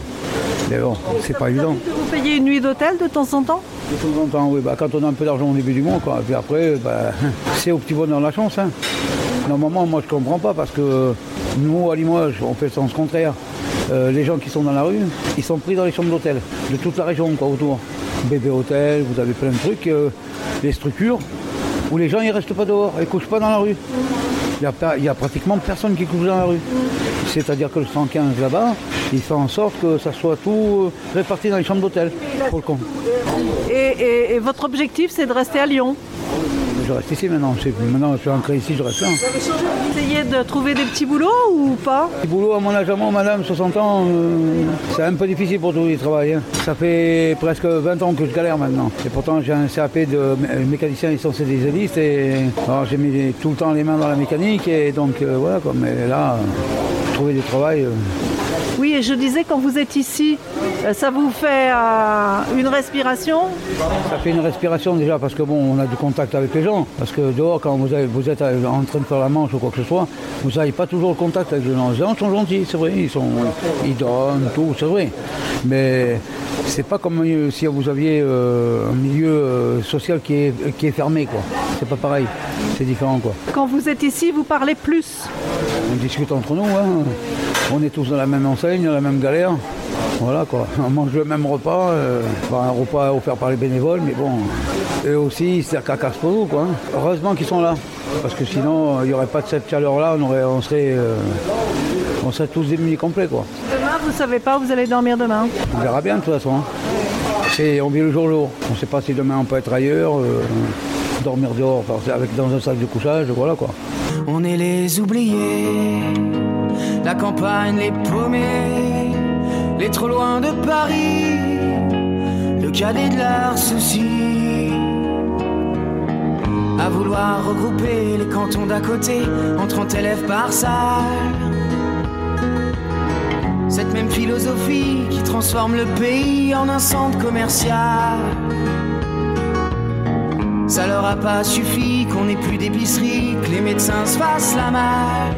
Mais bon, c'est pas évident. Vous payez une nuit d'hôtel de temps en temps? De temps en temps, oui. Bah, quand on a un peu d'argent au début du mois, quoi. Et puis après, bah, c'est au petit bonheur la chance. Hein. Normalement, moi, je comprends pas parce que Nous, à Limoges, on fait le sens contraire. Euh, les gens qui sont dans la rue, ils sont pris dans les chambres d'hôtel de toute la région quoi, autour. Bébé hôtel, vous avez plein de trucs, euh, les structures où les gens ils restent pas dehors, ils couchent pas dans la rue. Il n'y a, a pratiquement personne qui couche dans la rue. C'est-à-dire que le 115 là-bas, il fait en sorte que ça soit tout euh, réparti dans les chambres d'hôtel. Pour le con. Et, et- et votre objectif, c'est de rester à Lyon? Je reste ici maintenant. Maintenant, je suis ancré ici, je reste là. Vous essayez de trouver des petits boulots ou pas? Petit boulot à mon âge à moi, madame, 60 ans, euh, c'est un peu difficile pour trouver du travail. hein. Ça fait presque 20 ans que je galère maintenant. Et pourtant, j'ai un CAP de mé- mécanicien essentiel spécialiste et alors, j'ai mis tout le temps les mains dans la mécanique et donc euh, voilà quoi. Mais là, euh, trouver du travail. Euh, Oui, et je disais, quand vous êtes ici, euh, ça vous fait euh, une respiration? Ça fait une respiration déjà parce que bon, on a du contact avec les gens. Parce que dehors, quand vous, avez- vous êtes en train de faire la manche ou quoi que ce soit, vous n'avez pas toujours le contact avec les gens. Les gens sont gentils, c'est vrai, ils, sont, ils donnent, tout, c'est vrai. Mais c'est pas comme euh, si vous aviez euh, un milieu euh, social qui est, qui est fermé, quoi. C'est pas pareil, c'est différent, quoi. Quand vous êtes ici, vous parlez plus. On discute entre nous, hein. on est tous dans la même enseigne, dans la même galère. Voilà quoi, on mange le même repas, euh, enfin, un repas offert par les bénévoles, mais bon, eux aussi, c'est qu'à casse pour nous quoi. hein. Heureusement qu'ils sont là, parce que sinon, il n'y aurait pas de cette chaleur-là, on, aurait, on, serait, euh, on serait tous démunis complets quoi. Demain, vous savez pas où vous allez dormir demain? On verra bien de toute façon. hein. C'est, on vit le jour le jour. On ne sait pas si demain on peut être ailleurs, euh, dormir dehors, avec, dans un sac de couchage, voilà quoi. On est les oubliés, la campagne, les paumés, les trop loin de Paris, le cadet de leurs soucis. À vouloir regrouper les cantons d'à côté en 30 élèves par salle. Cette même philosophie qui transforme le pays en un centre commercial. Ça leur a pas suffi qu'on ait plus d'épicerie, que les médecins se fassent la malle.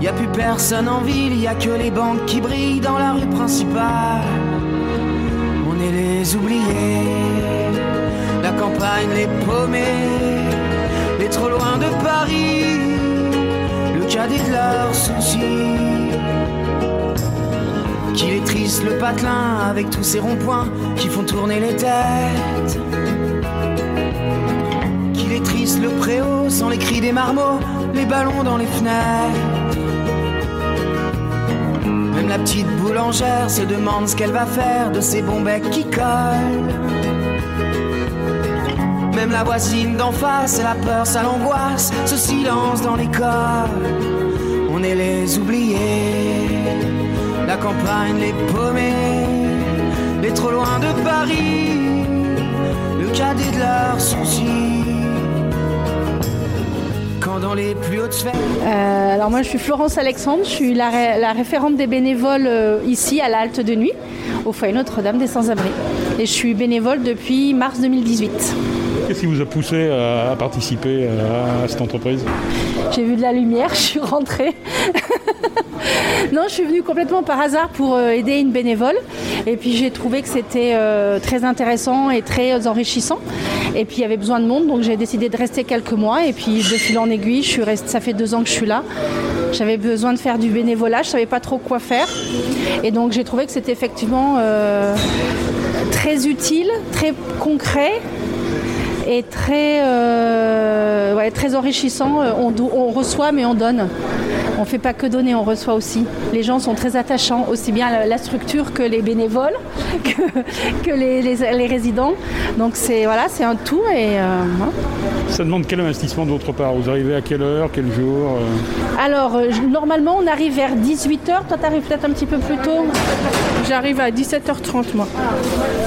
Y a plus personne en ville, y a que les banques qui brillent dans la rue principale. On est les oubliés, la campagne, les paumés, les trop loin de Paris, le cadet de leurs soucis. Qu'il est triste le patelin avec tous ces ronds-points qui font tourner les têtes. Qu'il est triste le préau sans les cris des marmots, les ballons dans les fenêtres. Même la petite boulangère se demande ce qu'elle va faire de ces bons becs qui collent. Même la voisine d'en face, elle a peur, ça l'angoisse, ce silence dans l'école. On est les oubliés, la campagne, les paumés, les trop loin de Paris, le cadet de leurs soucis. Quand dans les plus hautes sphères. Euh, alors moi je suis Florence Alexandre, je suis la, ré- la référente des bénévoles euh, ici à la Halte de Nuit, au foyer Notre-Dame des Sans-Abris. Et je suis bénévole depuis mars 2018. Qu'est-ce qui vous a poussé à, à participer à, à cette entreprise? J'ai vu de la lumière, je suis rentrée. non, je suis venue complètement par hasard pour euh, aider une bénévole. Et puis j'ai trouvé que c'était euh, très intéressant et très enrichissant. Et puis il y avait besoin de monde, donc j'ai décidé de rester quelques mois. Et puis de fil en aiguille, je suis ça fait deux ans que je suis là. J'avais besoin de faire du bénévolat, je savais pas trop quoi faire. Et donc j'ai trouvé que c'était effectivement euh, très utile, très concret et très, euh, ouais, très enrichissant. Euh, On, do- on reçoit mais on donne. On ne fait pas que donner, on reçoit aussi. Les gens sont très attachants, aussi bien la, la structure que les bénévoles, que, que les, les- les résidents. Donc c'est voilà, c'est un tout et euh, voilà. Ça demande quel investissement de votre part? Vous arrivez à quelle heure, quel jour euh? Alors, je- normalement, on arrive vers 18h. Toi, tu arrives peut-être un petit peu plus tôt? J'arrive à 17h30, moi.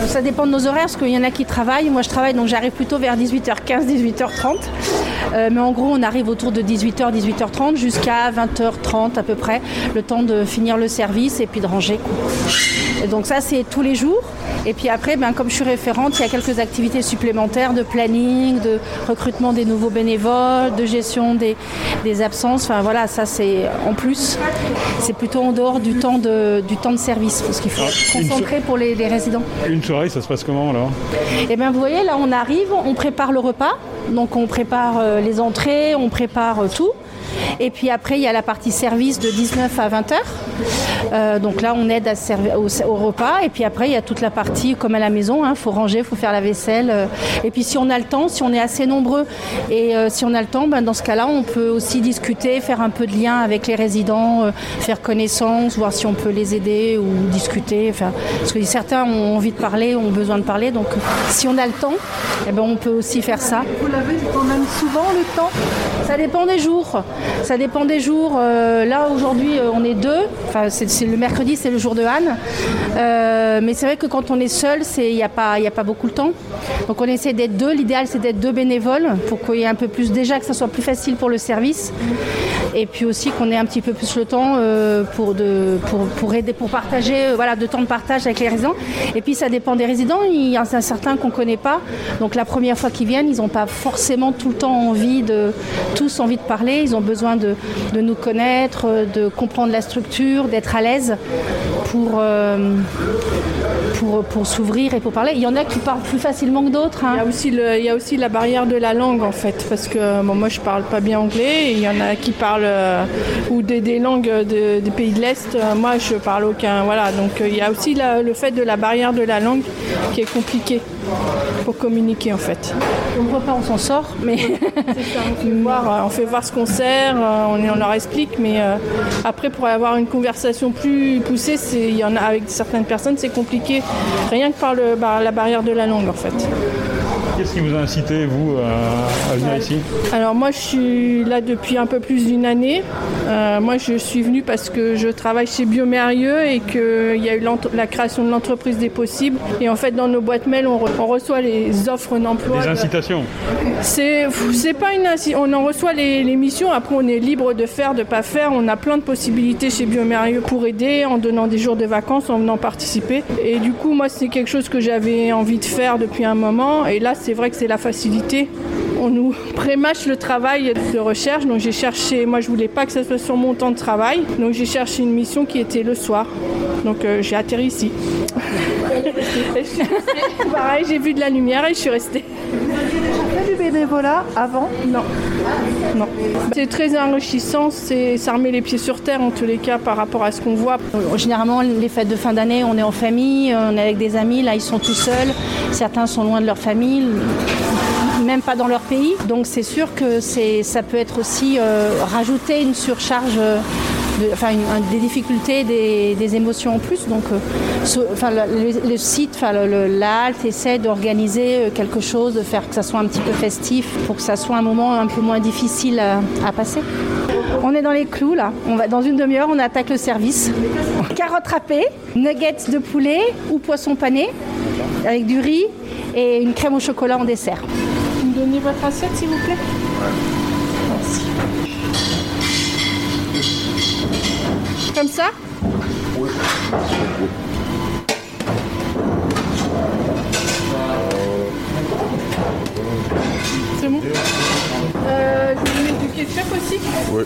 Ça dépend de nos horaires, parce qu'il y en a qui travaillent. Moi, je travaille, donc j'arrive plutôt vers 18h15, 18h30. Euh, mais en gros, on arrive autour de 18h, 18h30 jusqu'à 20h30 à peu près, le temps de finir le service et puis de ranger. quoi. Et donc ça, c'est tous les jours. Et puis après, ben, comme je suis référente, il y a quelques activités supplémentaires de planning, de recrutement des nouveaux bénévoles, de gestion des, des absences. Enfin voilà, ça c'est en plus. C'est plutôt en dehors du temps de, du temps de service, parce qu'il faut être concentré pour les, les résidents. Une soirée, ça se passe comment alors? Et bien vous voyez, là on arrive, on prépare le repas. Donc on prépare euh, les entrées, on prépare euh, tout. Et puis après, il y a la partie service de 19 à 20 heures. Euh, donc là, on aide à au, repas. Et puis après, il y a toute la partie comme à la maison. Il hein, faut ranger, il faut faire la vaisselle. Euh. Et puis si on a le temps, si on est assez nombreux et euh, si on a le temps, ben, dans ce cas-là, on peut aussi discuter, faire un peu de lien avec les résidents, faire connaissance, voir si on peut les aider ou discuter. Parce que certains ont envie de parler, ont besoin de parler. Donc si on a le temps, eh ben, on peut aussi faire ça. Vous l'avez quand même souvent le temps? Ça dépend des jours. Ça dépend des jours. là, aujourd'hui, on est deux. Enfin, le mercredi, c'est le jour de Anne. mais c'est vrai que quand on est seul, il n'y a, pas, a pas beaucoup de temps. Donc on essaie d'être deux. L'idéal, c'est d'être deux bénévoles pour qu'il y ait un peu plus, déjà que ça soit plus facile pour le service. Et puis aussi qu'on ait un petit peu plus le temps euh, pour, pour, pour, aider, pour partager, euh, voilà, de temps de partage avec les résidents. Et puis ça dépend des résidents. Il y en a certains qu'on ne connaît pas. Donc la première fois qu'ils viennent, ils n'ont pas forcément tout le temps envie de, tous envie de parler. Ils ont besoin de, de nous connaître, de comprendre la structure, d'être à l'aise pour, euh, pour, pour s'ouvrir et pour parler. Il y en a qui parlent plus facilement que d'autres. Hein. Il, y a aussi il y a aussi la barrière de la langue en fait, parce que bon, moi je parle pas bien anglais, il y en a qui parlent euh, ou des, des langues de, des pays de l'Est, euh, moi je parle aucun. Voilà, donc il y a aussi le fait de la barrière de la langue qui est compliqué communiquer en fait. On voit pas, on s'en sort, mais on, fait voir, on fait voir ce qu'on sert, on, on, leur explique, mais après pour avoir une conversation plus poussée, il y en a avec certaines personnes c'est compliqué, rien que par le, bah, la barrière de la langue en fait. Qu'est-ce qui vous a incité, vous, à, à venir ici? Alors moi, je suis là depuis un peu plus d'une année. Euh, moi, je suis venue parce que je travaille chez Biomérieux et qu'il y a eu la création de l'entreprise des possibles. Et en fait, dans nos boîtes mail, on, re on reçoit les offres d'emploi. Des incitations C'est pas une On en reçoit les, les, missions. Après, on est libre de faire, de pas faire. On a plein de possibilités chez Biomérieux pour aider en donnant des jours de vacances, en venant participer. Et du coup, moi, c'est quelque chose que j'avais envie de faire depuis un moment. Et là, c'est vrai que c'est la facilité. On nous prémâche le travail de recherche. Donc j'ai cherché, moi je voulais pas que ça soit sur mon temps de travail. Donc j'ai cherché une mission qui était le soir. Donc euh, j'ai atterri ici. Pareil, j'ai vu de la lumière et je suis restée. du bénévolat avant? Non. Non. C'est très enrichissant, ça remet les pieds sur terre en tous les cas par rapport à ce qu'on voit. Généralement, les fêtes de fin d'année, on est en famille, on est avec des amis, là ils sont tout seuls, certains sont loin de leur famille même pas dans leur pays. Donc c'est sûr que ça peut être aussi euh, rajouter une surcharge euh, enfin, des difficultés, des, émotions en plus. Donc, euh, le, site, enfin, le, la halte essaie d'organiser quelque chose, de faire que ça soit un petit peu festif, pour que ça soit un moment un peu moins difficile à passer. On est dans les clous là. On va dans une demi-heure, on attaque le service. Carottes râpées, nuggets de poulet ou poisson pané avec du riz et une crème au chocolat en dessert. Vous me donnez votre assiette s'il vous plaît? Merci. Comme ça? Oui. C'est bon? Euh, Je ketchup aussi Oui.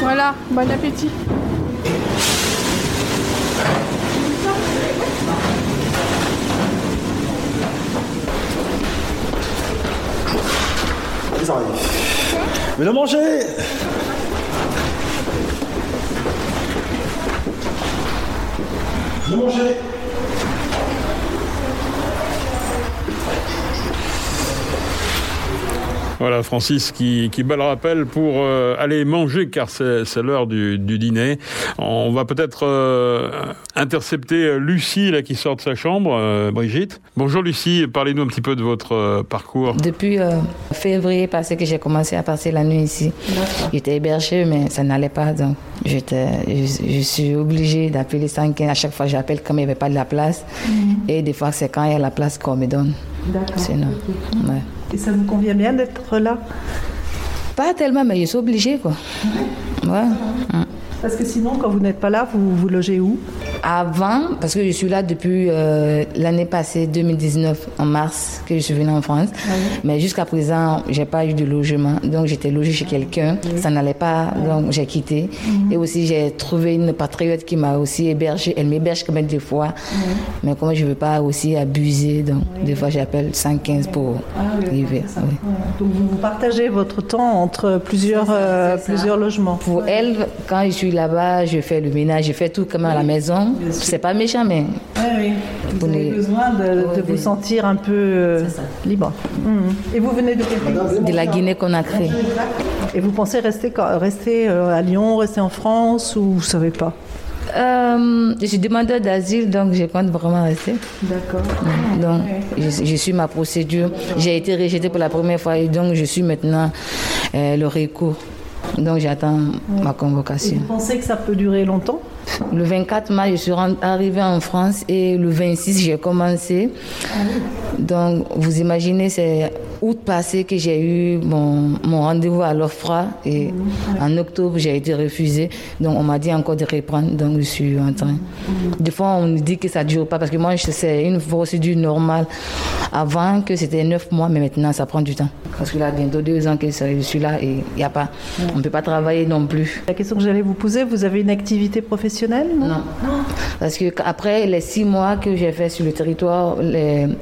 Voilà, bon appétit. Ils arrivent. Mais le manger Le manger Voilà, Francis qui, qui bat le rappel pour euh, aller manger car c'est l'heure du, du, dîner. On va peut-être euh, intercepter Lucie là qui sort de sa chambre, euh, Brigitte. Bonjour Lucie, parlez-nous un petit peu de votre euh, parcours. Depuis euh, février passé que j'ai commencé à passer la nuit ici. J'étais hébergée mais ça n'allait pas donc je, je, suis obligée d'appeler 115. À chaque fois j'appelle comme il n'y avait pas de la place. Mm -hmm. Et des fois c'est quand il y a la place qu'on me donne. Sinon, ouais. Et ça vous convient bien d'être là? Pas tellement, mais je suis obligée, quoi. Ouais. Parce que sinon, quand vous n'êtes pas là, vous vous logez où? Avant, parce que je suis là depuis euh, l'année passée, 2019, en mars, que je suis venue en France. Oui. Mais jusqu'à présent, j'ai pas eu de logement. Donc, j'étais logée chez quelqu'un. Oui. Ça n'allait pas, donc j'ai quitté. -hmm. Et aussi, j'ai trouvé une patriote qui m'a aussi hébergée. Elle m'héberge quand même des fois. Mais comme je veux pas aussi abuser, donc des fois, j'appelle 115 pour ah, l'hiver. Donc vous, vous partagez votre temps entre plusieurs, euh, plusieurs logements. Pour elle, quand je suis là-bas, je fais le ménage, je fais tout comme à la maison. C'est pas méchant, mais. Oui, oui. Vous avez besoin de, de vous sentir un peu euh, libre. Mhm. Et vous venez de quel De la Guinée-Conakry. Et vous pensez rester, rester euh, à Lyon, rester en France ou vous savez pas? Euh, je suis demandeur d'asile, donc je compte vraiment rester. D'accord. Donc, je, je suis ma procédure. J'ai été rejetée pour la première fois et donc je suis maintenant euh, le recours. Donc j'attends ma Et convocation. vous pensez que ça peut durer longtemps? Le 24 mars, je suis arrivée en France et le 26, j'ai commencé. Donc, vous imaginez, c'est août passé que j'ai eu mon, mon rendez-vous à l'OFRA et en octobre, j'ai été refusée. Donc, on m'a dit encore de reprendre. Donc, je suis en train. Des fois, on me dit que ça ne dure pas parce que moi, je- c'est une procédure normale. Avant que c'était neuf mois, mais maintenant, ça prend du temps. Parce que là, bientôt deux ans que je suis là et il a pas. On ne peut pas travailler non plus. La question que j'allais vous poser, vous avez une activité professionnelle Non? Parce que après les six mois que j'ai fait sur le territoire,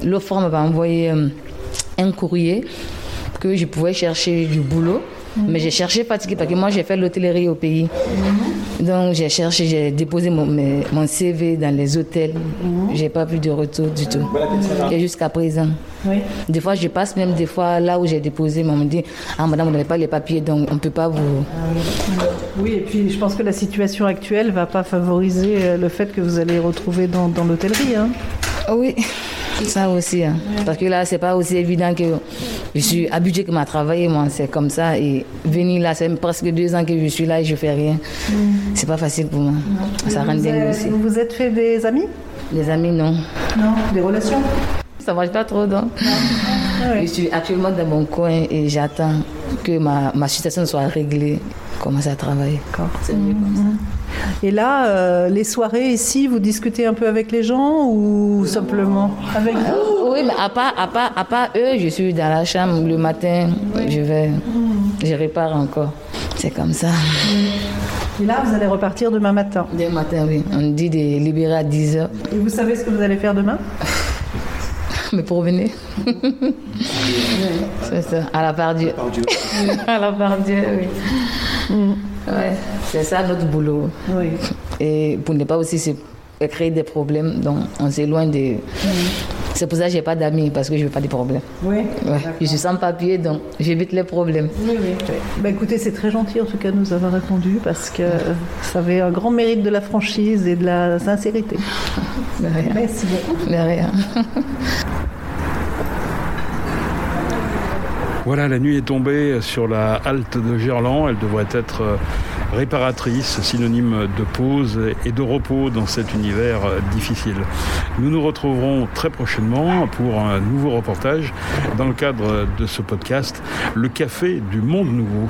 l'OFRA m'a envoyé euh, un courrier que je pouvais chercher du boulot. Mais j'ai cherché fatigué parce que moi j'ai fait l'hôtellerie au pays. Donc j'ai cherché, j'ai déposé mon, mes- mon CV dans les hôtels. J'ai pas plus de retour du tout. Et jusqu'à présent. Oui. Des fois je passe même des fois là où j'ai déposé, mais on me dit Ah madame, vous n'avez pas les papiers, donc on ne peut pas vous. Oui, et puis je pense que la situation actuelle ne va pas favoriser euh, le fait que vous allez retrouver dans, dans l'hôtellerie. Hein. Oui, ça aussi. hein. Parce que là, c'est pas aussi évident que je suis habituée que m'a travaillé, moi, c'est comme ça. Et venir là, c'est presque deux ans que je suis là et je fais rien. C'est pas facile pour moi. Ça rend dingue aussi. vous vous êtes fait des amis? Les amis, non. Non, des relations? Ça marche pas trop, donc. Je suis actuellement dans mon coin et j'attends que ma, ma situation soit réglée. Commencer à travailler. C'est mieux comme ça. Et là, euh, les soirées ici, vous discutez un peu avec les gens ou simplement avec vous? Euh, Oui, mais à part, à, part, à part eux, je suis dans la chambre le matin, je vais, je répare encore. C'est comme ça. Et là, vous allez repartir demain matin? Demain matin, oui. On dit de libérer à 10h. Et vous savez ce que vous allez faire demain? Me promener. c'est ça, à la part Dieu. à la part Dieu, oui. Ouais, c'est ça notre boulot. Oui. Et pour ne pas aussi se créer des problèmes, donc on s'éloigne de. C'est pour ça que j'ai pas d'amis, parce que je veux pas de problèmes. Oui. Ouais. Je suis sans papier, donc j'évite les problèmes. Oui, oui. Bah, écoutez, c'est très gentil en tout cas de nous avoir répondu parce que ça avait un grand mérite de la franchise et de la sincérité. De rien. Merci beaucoup. De rien. Voilà, la nuit est tombée sur la halte de Gerland. Elle devrait être euh, réparatrice, synonyme de pause et de repos dans cet univers euh, difficile. Nous nous retrouverons très prochainement pour un nouveau reportage dans le cadre de ce podcast Le Café du Monde Nouveau.